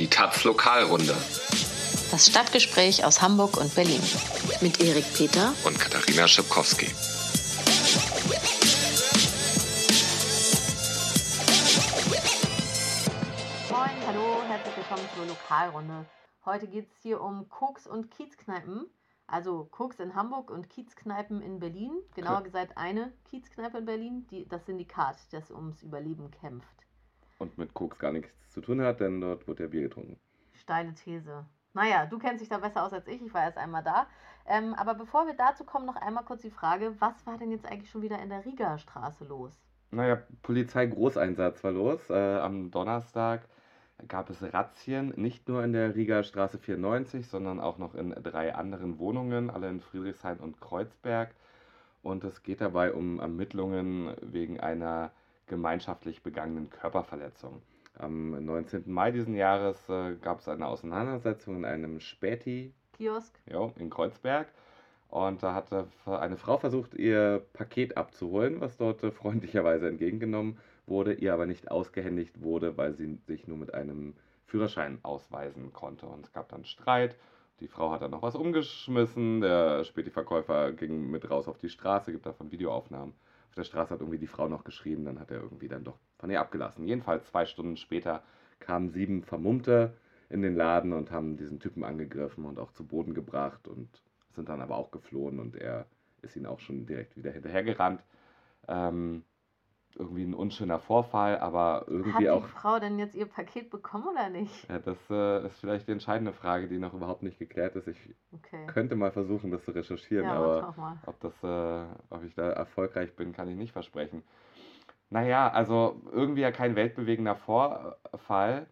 Die Taz Lokalrunde Das Stadtgespräch aus Hamburg und Berlin. Mit Erik Peter und Katharina Schipkowski. Moin, hallo, herzlich willkommen zur Lokalrunde. Heute geht es hier um Koks und Kiezkneipen. Also Koks in Hamburg und Kiezkneipen in Berlin. Genauer Okay. gesagt eine Kiezkneipe in Berlin, die, das Syndikat, das ums Überleben kämpft. Und mit Koks gar nichts zu tun hat, denn dort wird ja Bier getrunken. Steile These. Naja, du kennst dich da besser aus als ich, ich war erst einmal da. Ähm, aber bevor wir dazu kommen, noch einmal kurz die Frage, was war denn jetzt eigentlich schon wieder in der Riga-Straße los? Naja, Polizeigroßeinsatz war los. Äh, am Donnerstag gab es Razzien, nicht nur in der Riga Straße 94, sondern auch noch in drei anderen Wohnungen, alle in Friedrichshain und Kreuzberg. Und es geht dabei um Ermittlungen wegen einer gemeinschaftlich begangenen Körperverletzung. Am 19. Mai diesen Jahres äh, gab es eine Auseinandersetzung in einem Späti Kiosk? in Kreuzberg. Und da hatte eine Frau versucht, ihr Paket abzuholen, was dort äh, freundlicherweise entgegengenommen wurde, ihr aber nicht ausgehändigt wurde, weil sie sich nur mit einem Führerschein ausweisen konnte. Und es gab dann Streit. Die Frau hat dann noch was umgeschmissen. Der Späti-Verkäufer ging mit raus auf die Straße, gibt davon Videoaufnahmen. Auf der Straße hat irgendwie die Frau noch geschrien, dann hat er irgendwie dann doch von ihr abgelassen. Jedenfalls zwei Stunden später kamen sieben Vermummte in den Laden und haben diesen Typen angegriffen und auch zu Boden gebracht und sind dann aber auch geflohen und er ist ihnen auch schon direkt wieder hinterhergerannt. Ähm, irgendwie ein unschöner Vorfall, aber Hat irgendwie die auch. Frau denn jetzt ihr Paket bekommen oder nicht? Ja, das äh, ist vielleicht die entscheidende Frage, die noch überhaupt nicht geklärt ist. Ich Okay. könnte mal versuchen, das zu recherchieren, Ja, aber ob, das, äh, ob ich da erfolgreich bin, kann ich nicht versprechen. Naja, also irgendwie ja kein weltbewegender Vorfall,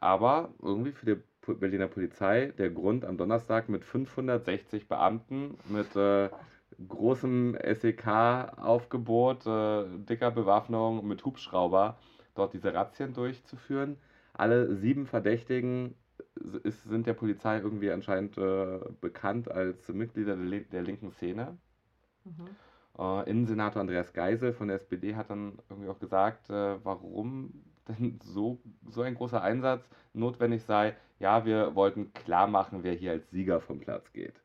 aber irgendwie für die Berliner Polizei der Grund am Donnerstag mit 560 Beamten, mit äh, großem SEK-Aufgebot, äh, dicker Bewaffnung, mit Hubschrauber dort diese Razzien durchzuführen. Alle sieben Verdächtigen ist, sind der Polizei irgendwie anscheinend äh, bekannt als Mitglieder der, der linken Szene. Mhm. Äh, Innensenator Andreas Geisel von der SPD hat dann irgendwie auch gesagt, äh, warum denn so, so ein großer Einsatz notwendig sei. Ja, wir wollten klar machen, wer hier als Sieger vom Platz geht.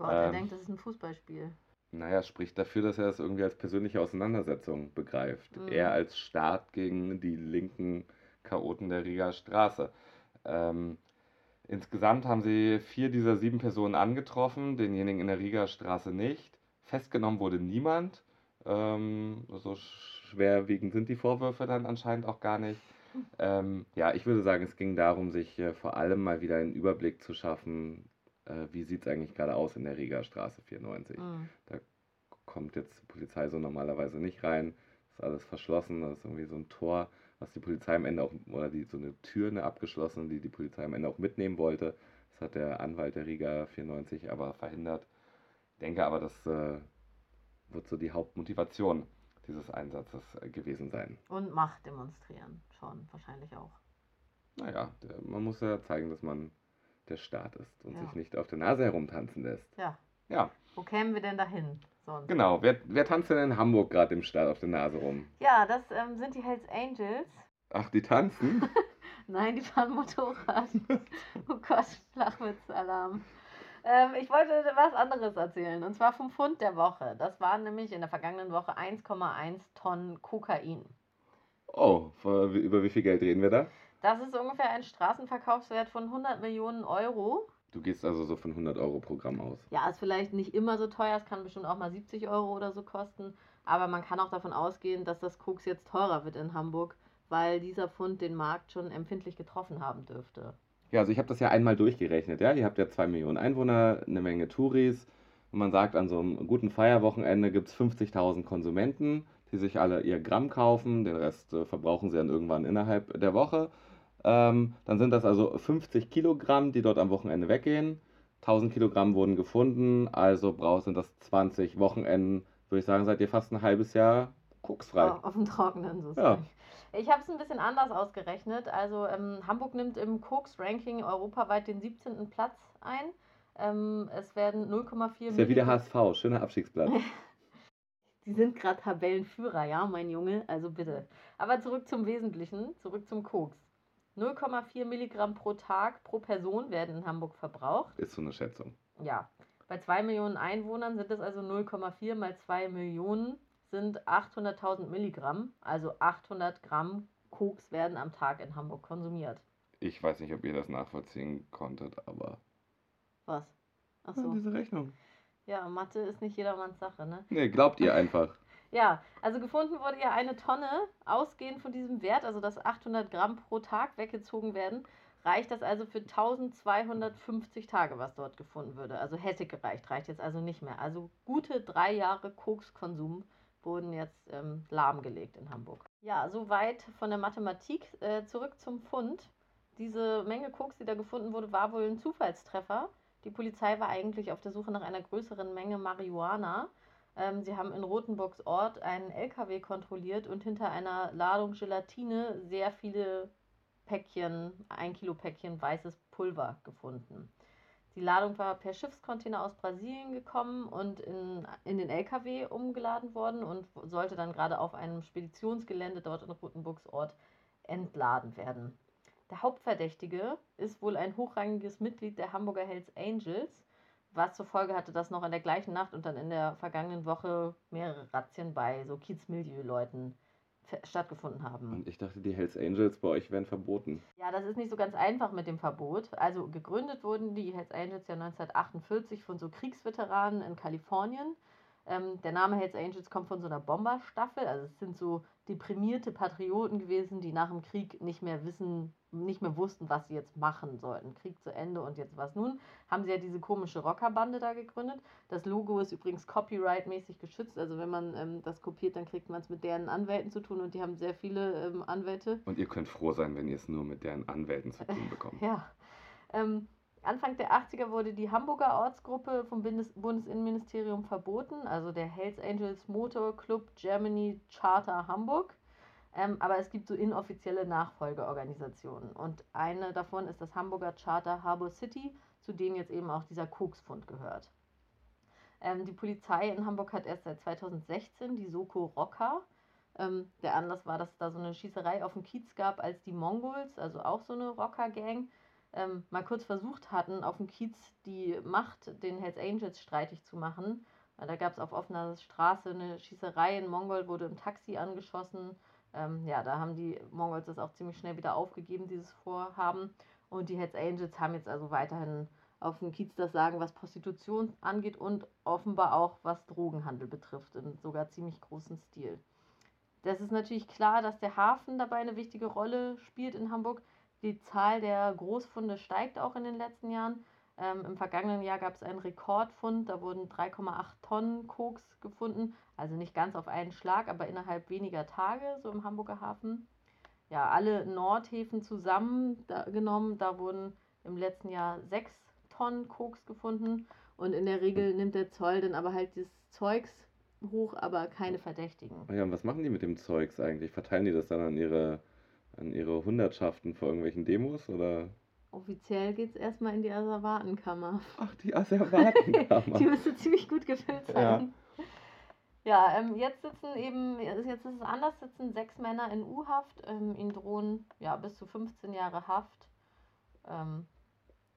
Gott, er Ähm, denkt, das ist ein Fußballspiel. Naja, spricht dafür, dass er es irgendwie als persönliche Auseinandersetzung begreift. Mhm. Er als Staat gegen die linken Chaoten der Riga Straße. Ähm, insgesamt haben sie vier dieser sieben Personen angetroffen, denjenigen in der Riga Straße nicht. Festgenommen wurde niemand. Ähm, so schwerwiegend sind die Vorwürfe dann anscheinend auch gar nicht. Ähm, ja, ich würde sagen, es ging darum, sich äh, vor allem mal wieder einen Überblick zu schaffen, äh, wie sieht es eigentlich gerade aus in der Riga Straße 94 Mhm. kommt jetzt die Polizei so normalerweise nicht rein. Ist alles verschlossen. Das ist irgendwie so ein Tor, was die Polizei am Ende auch, oder die, so eine Tür, eine abgeschlossene, die die Polizei am Ende auch mitnehmen wollte. Das hat der Anwalt der Riga 94 aber verhindert. Ich denke aber, das äh, wird so die Hauptmotivation dieses Einsatzes äh, gewesen sein. Und Macht demonstrieren, schon, wahrscheinlich auch. Naja, man muss ja zeigen, dass man der Staat ist und Ja. sich nicht auf der Nase herumtanzen lässt. Ja, Ja, wo kämen wir denn dahin? Sonst? genau. Wer, wer tanzt denn in Hamburg gerade im Staat auf der Nase rum? Ja, das ähm, sind die Hells Angels. Ach, die tanzen? Nein, die fahren Motorrad. oh Gott, Flachwitzalarm. Ähm, ich wollte was anderes erzählen, und zwar vom Fund der Woche. Das waren nämlich in der vergangenen Woche 1,1 Tonnen Kokain. Oh, über wie viel Geld reden wir da? Das ist ungefähr ein Straßenverkaufswert von 100 Millionen Euro. Du gehst also so von 100 Euro pro Gramm aus. Ja, ist vielleicht nicht immer so teuer, es kann bestimmt auch mal 70 Euro oder so kosten. Aber man kann auch davon ausgehen, dass das Koks jetzt teurer wird in Hamburg, weil dieser Fund den Markt schon empfindlich getroffen haben dürfte. Ja, also ich habe das ja einmal durchgerechnet, ja. Ihr habt ja zwei Millionen Einwohner, eine Menge Touris. Und man sagt, an so einem guten Feierwochenende gibt es 50.000 Konsumenten, die sich alle ihr Gramm kaufen. Den Rest äh, verbrauchen sie dann irgendwann innerhalb der Woche. Ähm, dann sind das also 50 Kilogramm, die dort am Wochenende weggehen. 1000 Kilogramm wurden gefunden, also braucht sind das 20 Wochenenden. Würde ich sagen, seid ihr fast ein halbes Jahr koksfrei. Auf, auf dem Trockenen sozusagen. Ja. Ich habe es ein bisschen anders ausgerechnet. Also ähm, Hamburg nimmt im Koks-Ranking europaweit den 17. Platz ein. Ähm, es werden 0,4 Ist ja wie der HSV, schöner Abstiegsplatz. Die sind gerade Tabellenführer, ja, mein Junge, also bitte. Aber zurück zum Wesentlichen, zurück zum Koks. 0,4 Milligramm pro Tag pro Person werden in Hamburg verbraucht. Ist so eine Schätzung. Ja, bei 2 Millionen Einwohnern sind es also 0,4 mal 2 Millionen sind 800.000 Milligramm. Also 800 Gramm Koks werden am Tag in Hamburg konsumiert. Ich weiß nicht, ob ihr das nachvollziehen konntet, aber. Was? Ach Ja, diese Rechnung. Ja, Mathe ist nicht jedermanns Sache, ne? Nee, glaubt ihr einfach. Ja, also gefunden wurde ja eine Tonne, ausgehend von diesem Wert, also dass 800 Gramm pro Tag weggezogen werden, reicht das also für 1250 Tage, was dort gefunden würde. Also hätte gereicht, reicht jetzt also nicht mehr. Also gute drei Jahre Kokskonsum wurden jetzt ähm, lahmgelegt in Hamburg. Ja, soweit von der Mathematik. Äh, zurück zum Fund. Diese Menge Koks, die da gefunden wurde, war wohl ein Zufallstreffer. Die Polizei war eigentlich auf der Suche nach einer größeren Menge Marihuana. Ähm, sie haben in Rotenburgs Ort einen LKW kontrolliert und hinter einer Ladung Gelatine sehr viele Päckchen, ein Kilo Päckchen weißes Pulver gefunden. Die Ladung war per Schiffscontainer aus Brasilien gekommen und in, in den LKW umgeladen worden und sollte dann gerade auf einem Speditionsgelände dort in Rotenburgs Ort entladen werden. Der Hauptverdächtige ist wohl ein hochrangiges Mitglied der Hamburger Hells Angels, was zur Folge hatte, dass noch in der gleichen Nacht und dann in der vergangenen Woche mehrere Razzien bei so Kiezmilieu-Leuten stattgefunden haben. Und ich dachte, die Hells Angels bei euch wären verboten. Ja, das ist nicht so ganz einfach mit dem Verbot. Also gegründet wurden die Hells Angels ja 1948 von so Kriegsveteranen in Kalifornien. Ähm, der Name Hells Angels kommt von so einer Bomberstaffel. Also es sind so deprimierte Patrioten gewesen, die nach dem Krieg nicht mehr wissen, nicht mehr wussten, was sie jetzt machen sollten. Krieg zu Ende und jetzt was nun. Haben sie ja diese komische Rockerbande da gegründet. Das Logo ist übrigens copyright-mäßig geschützt. Also wenn man ähm, das kopiert, dann kriegt man es mit deren Anwälten zu tun und die haben sehr viele ähm, Anwälte. Und ihr könnt froh sein, wenn ihr es nur mit deren Anwälten zu tun bekommt. Ja. Ähm, Anfang der 80er wurde die Hamburger Ortsgruppe vom Bundes Bundesinnenministerium verboten, also der Hells Angels Motor Club Germany Charter Hamburg. Ähm, aber es gibt so inoffizielle Nachfolgeorganisationen. Und eine davon ist das Hamburger Charter Harbour City, zu dem jetzt eben auch dieser Koksfund gehört. Ähm, die Polizei in Hamburg hat erst seit 2016 die Soko Rocker. Ähm, der Anlass war, dass es da so eine Schießerei auf dem Kiez gab, als die Mongols, also auch so eine Rocker-Gang, ähm, mal kurz versucht hatten, auf dem Kiez die Macht den Hells Angels streitig zu machen. Da gab es auf offener Straße eine Schießerei. Ein Mongol wurde im Taxi angeschossen. Ähm, ja, da haben die Mongols das auch ziemlich schnell wieder aufgegeben, dieses Vorhaben. Und die Hells Angels haben jetzt also weiterhin auf dem Kiez das Sagen, was Prostitution angeht und offenbar auch was Drogenhandel betrifft, in sogar ziemlich großem Stil. Das ist natürlich klar, dass der Hafen dabei eine wichtige Rolle spielt in Hamburg. Die Zahl der Großfunde steigt auch in den letzten Jahren. Ähm, Im vergangenen Jahr gab es einen Rekordfund, da wurden 3,8 Tonnen Koks gefunden. Also nicht ganz auf einen Schlag, aber innerhalb weniger Tage, so im Hamburger Hafen. Ja, alle Nordhäfen zusammengenommen, da wurden im letzten Jahr 6 Tonnen Koks gefunden. Und in der Regel nimmt der Zoll dann aber halt das Zeugs hoch, aber keine Verdächtigen. Ja, und was machen die mit dem Zeugs eigentlich? Verteilen die das dann an ihre, an ihre Hundertschaften vor irgendwelchen Demos? Oder? Offiziell geht es erstmal in die Asservatenkammer. Ach, die Asservatenkammer. die müsste ziemlich gut gefüllt sein. Ja, ähm, jetzt sitzen eben, jetzt ist es anders, sitzen sechs Männer in U-Haft. Ähm, ihnen drohen ja bis zu 15 Jahre Haft. Ähm,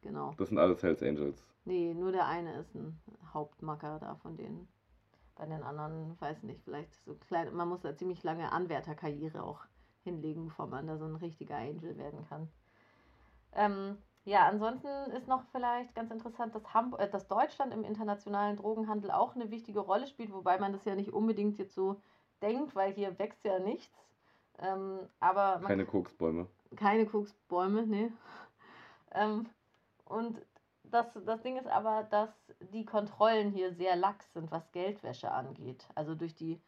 genau. Das sind alles Hells Angels. Nee, nur der eine ist ein Hauptmacker da von denen. Bei den anderen, weiß nicht, vielleicht so klein. Man muss da ziemlich lange Anwärterkarriere auch hinlegen, bevor man da so ein richtiger Angel werden kann. Ähm, ja, ansonsten ist noch vielleicht ganz interessant, dass, Hamburg, äh, dass Deutschland im internationalen Drogenhandel auch eine wichtige Rolle spielt, wobei man das ja nicht unbedingt jetzt so denkt, weil hier wächst ja nichts. Ähm, aber Keine Koksbäume. keine Koksbäume, nee. ähm, und das, das Ding ist aber, dass die Kontrollen hier sehr lax sind, was Geldwäsche angeht. Also durch die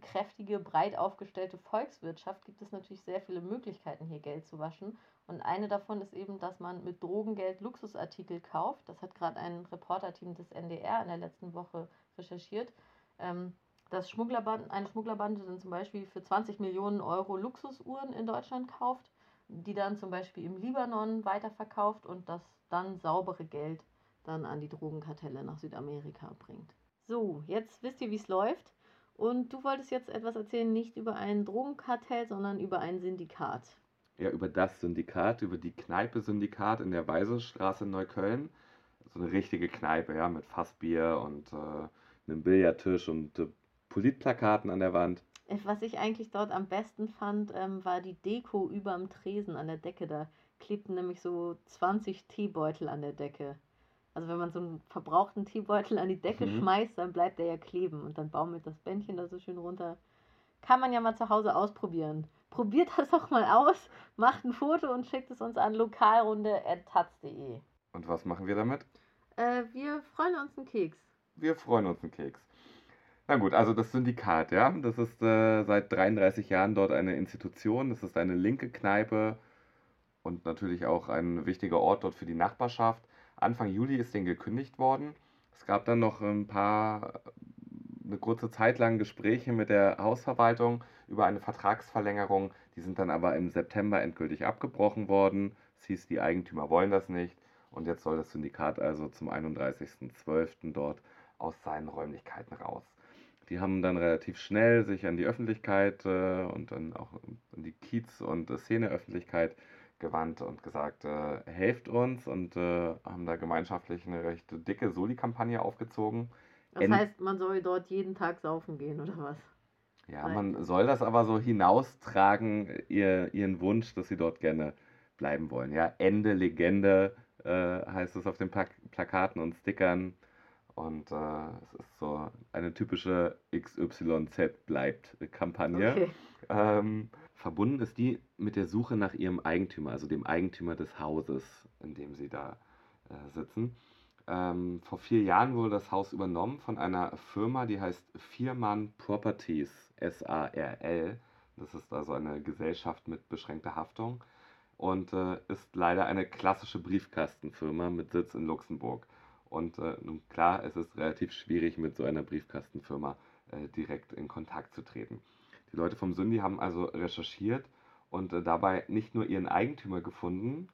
kräftige, breit aufgestellte Volkswirtschaft gibt es natürlich sehr viele Möglichkeiten, hier Geld zu waschen. Und eine davon ist eben, dass man mit Drogengeld Luxusartikel kauft. Das hat gerade ein Reporterteam des NDR in der letzten Woche recherchiert. Ähm, dass Schmugglerband, eine Schmugglerbande dann zum Beispiel für 20 Millionen Euro Luxusuhren in Deutschland kauft, die dann zum Beispiel im Libanon weiterverkauft und das dann saubere Geld dann an die Drogenkartelle nach Südamerika bringt. So, jetzt wisst ihr, wie es läuft. Und du wolltest jetzt etwas erzählen, nicht über ein Drogenkartell, sondern über ein Syndikat. ja, über das Syndikat, über die Kneipe Syndikat in der Weisestraße in Neukölln. So eine richtige Kneipe, ja, mit Fassbier und äh, einem Billardtisch und äh, Politplakaten an der Wand. Äh, Was ich eigentlich dort am besten fand, ähm, war die Deko überm Tresen an der Decke. Da klebten nämlich so 20 Teebeutel an der Decke. Also wenn man so einen verbrauchten Teebeutel an die Decke Mhm. schmeißt, dann bleibt der ja kleben und dann baumelt das Bändchen da so schön runter. Kann man ja mal zu Hause ausprobieren. Probiert das doch mal aus, macht ein Foto und schickt es uns an lokalrunde.taz.de. Und was machen wir damit? Äh, wir freuen uns einen Keks. Wir freuen uns einen Keks. Na gut, also das Syndikat, ja, das ist äh, seit 33 Jahren dort eine Institution. Das ist eine linke Kneipe und natürlich auch ein wichtiger Ort dort für die Nachbarschaft. Anfang Juli ist denen gekündigt worden. Es gab dann noch ein paar, eine kurze Zeit lang Gespräche mit der Hausverwaltung über eine Vertragsverlängerung. Die sind dann aber im September endgültig abgebrochen worden. Es hieß, die Eigentümer wollen das nicht. Und jetzt soll das Syndikat also zum 31.12. dort aus seinen Räumlichkeiten raus. Die haben dann relativ schnell sich an die Öffentlichkeit äh, und dann auch an die Kiez- und Szeneöffentlichkeit gewandt und gesagt, äh, helft uns und äh, haben da gemeinschaftlich eine recht dicke Soli-Kampagne aufgezogen. Das En- heißt, man soll dort jeden Tag saufen gehen, oder was? Ja, Nein. man soll das aber so hinaustragen, ihr, ihren Wunsch, dass sie dort gerne bleiben wollen. Ja, Ende Legende äh, heißt es auf den Plak Plakaten und Stickern. Und äh, es ist so eine typische XYZ bleibt Kampagne. Okay. Ähm, verbunden ist die mit der Suche nach ihrem Eigentümer, also dem Eigentümer des Hauses, in dem sie da äh, sitzen. Ähm, vor vier Jahren wurde das Haus übernommen von einer Firma, die heißt Viermann Properties, S-A-R-L. Das ist also eine Gesellschaft mit beschränkter Haftung und äh, ist leider eine klassische Briefkastenfirma mit Sitz in Luxemburg. Und äh, nun klar, es ist relativ schwierig, mit so einer Briefkastenfirma äh, direkt in Kontakt zu treten. Die Leute vom Sündi haben also recherchiert und äh, dabei nicht nur ihren Eigentümer gefunden,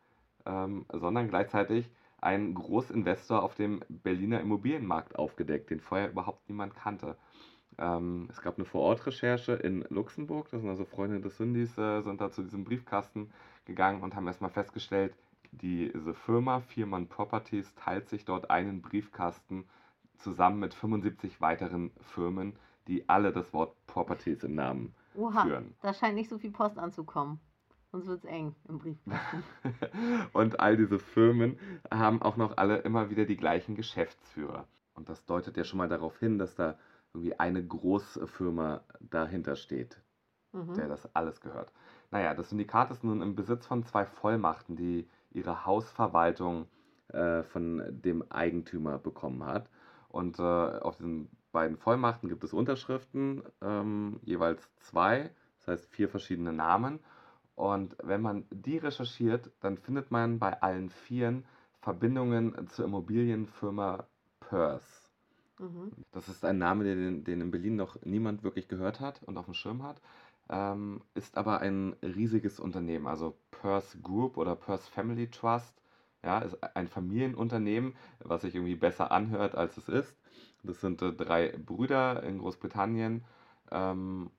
ähm, sondern gleichzeitig einen Großinvestor auf dem Berliner Immobilienmarkt aufgedeckt, den vorher überhaupt niemand kannte. Ähm, es gab eine Vorortrecherche in Luxemburg, das sind also Freunde des Sündis, äh, sind da zu diesem Briefkasten gegangen und haben erstmal festgestellt, diese Firma Viermann Properties teilt sich dort einen Briefkasten zusammen mit 75 weiteren Firmen, die alle das Wort Properties im Namen Oha, führen. da scheint nicht so viel Post anzukommen. Sonst wird es eng im Briefkasten. Und all diese Firmen haben auch noch alle immer wieder die gleichen Geschäftsführer. Und das deutet ja schon mal darauf hin, dass da irgendwie eine Großfirma dahinter steht, der Mhm. das alles gehört. Naja, das Syndikat ist nun im Besitz von zwei Vollmachten, die ihre Hausverwaltung äh, von dem Eigentümer bekommen hat. Und äh, auf diesen beiden Vollmachten gibt es Unterschriften, ähm, jeweils zwei, das heißt vier verschiedene Namen. Und wenn man die recherchiert, dann findet man bei allen vieren Verbindungen zur Immobilienfirma Purse. Mhm. Das ist ein Name, den, den in Berlin noch niemand wirklich gehört hat und auf dem Schirm hat. Ähm, ist aber ein riesiges Unternehmen, also Purse Group oder Purse Family Trust. Ja, ist ein Familienunternehmen, was sich irgendwie besser anhört, als es ist. Das sind äh, drei Brüder in Großbritannien, ähm,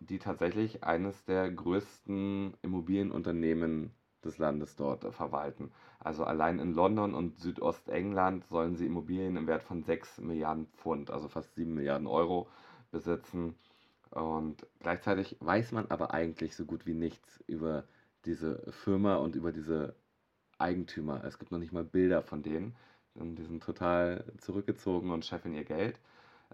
die tatsächlich eines der größten Immobilienunternehmen des Landes dort äh, verwalten. Also allein in London und Südostengland sollen sie Immobilien im Wert von 6 Milliarden Pfund, also fast 7 Milliarden Euro, besitzen. Und gleichzeitig weiß man aber eigentlich so gut wie nichts über diese Firma und über diese Eigentümer. Es gibt noch nicht mal Bilder von denen. Und die sind total zurückgezogen und scheffeln ihr Geld.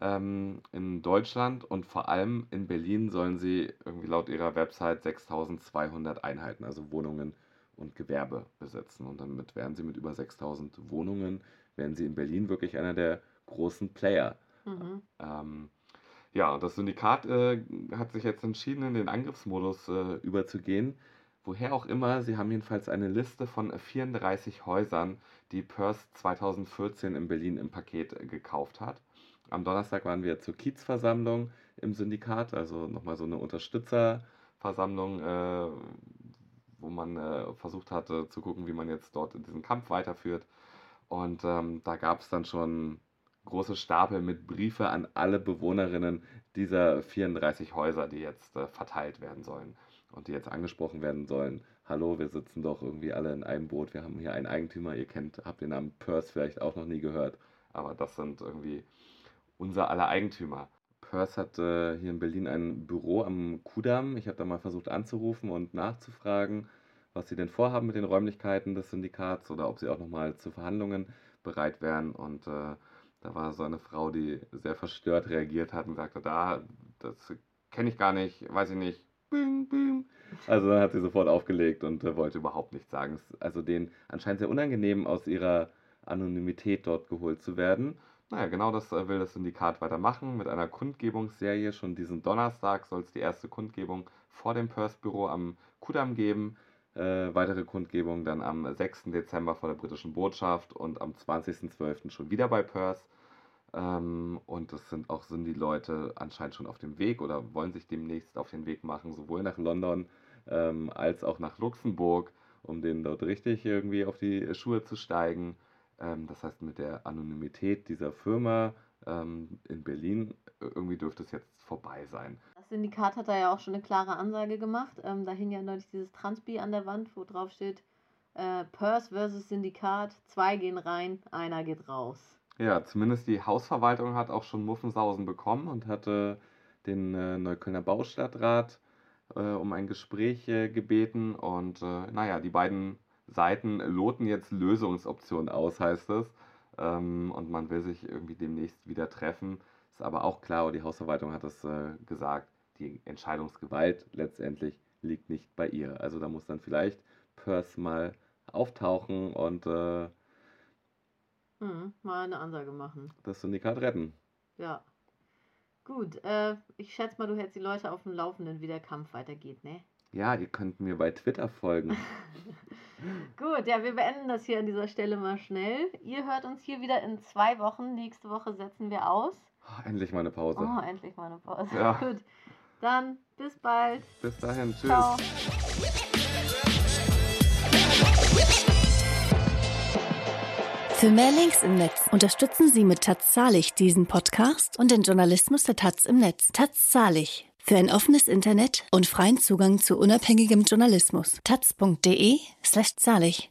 Ähm, in Deutschland und vor allem in Berlin sollen sie irgendwie laut ihrer Website 6200 Einheiten, also Wohnungen und Gewerbe besitzen. Und damit wären sie mit über 6000 Wohnungen, wären sie in Berlin wirklich einer der großen Player. Mhm. Ähm, ja, das Syndikat äh, hat sich jetzt entschieden, in den Angriffsmodus äh, überzugehen. Woher auch immer, sie haben jedenfalls eine Liste von 34 Häusern, die Purse 2014 in Berlin im Paket äh, gekauft hat. Am Donnerstag waren wir zur Kiezversammlung im Syndikat, also nochmal so eine Unterstützerversammlung, äh, wo man äh, versucht hatte zu gucken, wie man jetzt dort diesen Kampf weiterführt. Und ähm, da gab es dann schon große Stapel mit Briefe an alle Bewohnerinnen dieser 34 Häuser, die jetzt äh, verteilt werden sollen und die jetzt angesprochen werden sollen, hallo, wir sitzen doch irgendwie alle in einem Boot, wir haben hier einen Eigentümer, ihr kennt, habt den Namen Perth vielleicht auch noch nie gehört, aber das sind irgendwie unser aller Eigentümer. Perth hat äh, hier in Berlin ein Büro am Kudamm. Ich habe da mal versucht anzurufen und nachzufragen, was sie denn vorhaben mit den Räumlichkeiten des Syndikats oder ob sie auch nochmal zu Verhandlungen bereit wären. Und äh, da war so eine Frau, die sehr verstört reagiert hat und sagte, da, das kenne ich gar nicht, weiß ich nicht. Bing, bing. Also dann hat sie sofort aufgelegt und äh, wollte überhaupt nichts sagen. Also denen anscheinend sehr unangenehm, aus ihrer Anonymität dort geholt zu werden. Naja, genau das äh, will das Syndikat weitermachen mit einer Kundgebungsserie. Schon diesen Donnerstag soll es die erste Kundgebung vor dem Perth-Büro am Kudamm geben. Äh, weitere Kundgebung dann am 6. Dezember vor der britischen Botschaft und am 20.12. schon wieder bei Perth. Ähm, und das sind auch sind die Leute anscheinend schon auf dem Weg oder wollen sich demnächst auf den Weg machen, sowohl nach London ähm, als auch nach Luxemburg, um denen dort richtig irgendwie auf die Schuhe zu steigen. Ähm, das heißt, mit der Anonymität dieser Firma ähm, in Berlin irgendwie dürfte es jetzt vorbei sein. Das Syndikat hat da ja auch schon eine klare Ansage gemacht. Ähm, da hing ja neulich dieses Transpi an der Wand, wo drauf steht, äh, Purse versus Syndikat, zwei gehen rein, einer geht raus. Ja, zumindest die Hausverwaltung hat auch schon Muffensausen bekommen und hatte den äh, Neuköllner Baustadtrat äh, um ein Gespräch äh, gebeten. Und äh, naja, die beiden Seiten loten jetzt Lösungsoptionen aus, heißt es. Ähm, und man will sich irgendwie demnächst wieder treffen. Ist aber auch klar, die Hausverwaltung hat das äh, gesagt, die Entscheidungsgewalt letztendlich liegt nicht bei ihr. Also da muss dann vielleicht Purse mal auftauchen und äh, Hm, mal eine Ansage machen. das Syndikat retten. Ja. Gut, äh, ich schätze mal, du hältst die Leute auf dem Laufenden, wie der Kampf weitergeht, ne? Ja, ihr könnt mir bei Twitter folgen. Gut, ja, wir beenden das hier an dieser Stelle mal schnell. Ihr hört uns hier wieder in zwei Wochen. Nächste Woche setzen wir aus. Oh, endlich mal eine Pause. Oh, endlich mal eine Pause. Ja. Gut, dann bis bald. Bis dahin, tschüss. Ciao. Für mehr Links im Netz unterstützen Sie mit Taz Zahlig diesen Podcast und den Journalismus der Taz im Netz. Taz Zahlig. Für ein offenes Internet und freien Zugang zu unabhängigem Journalismus. taz.de slash zahlig.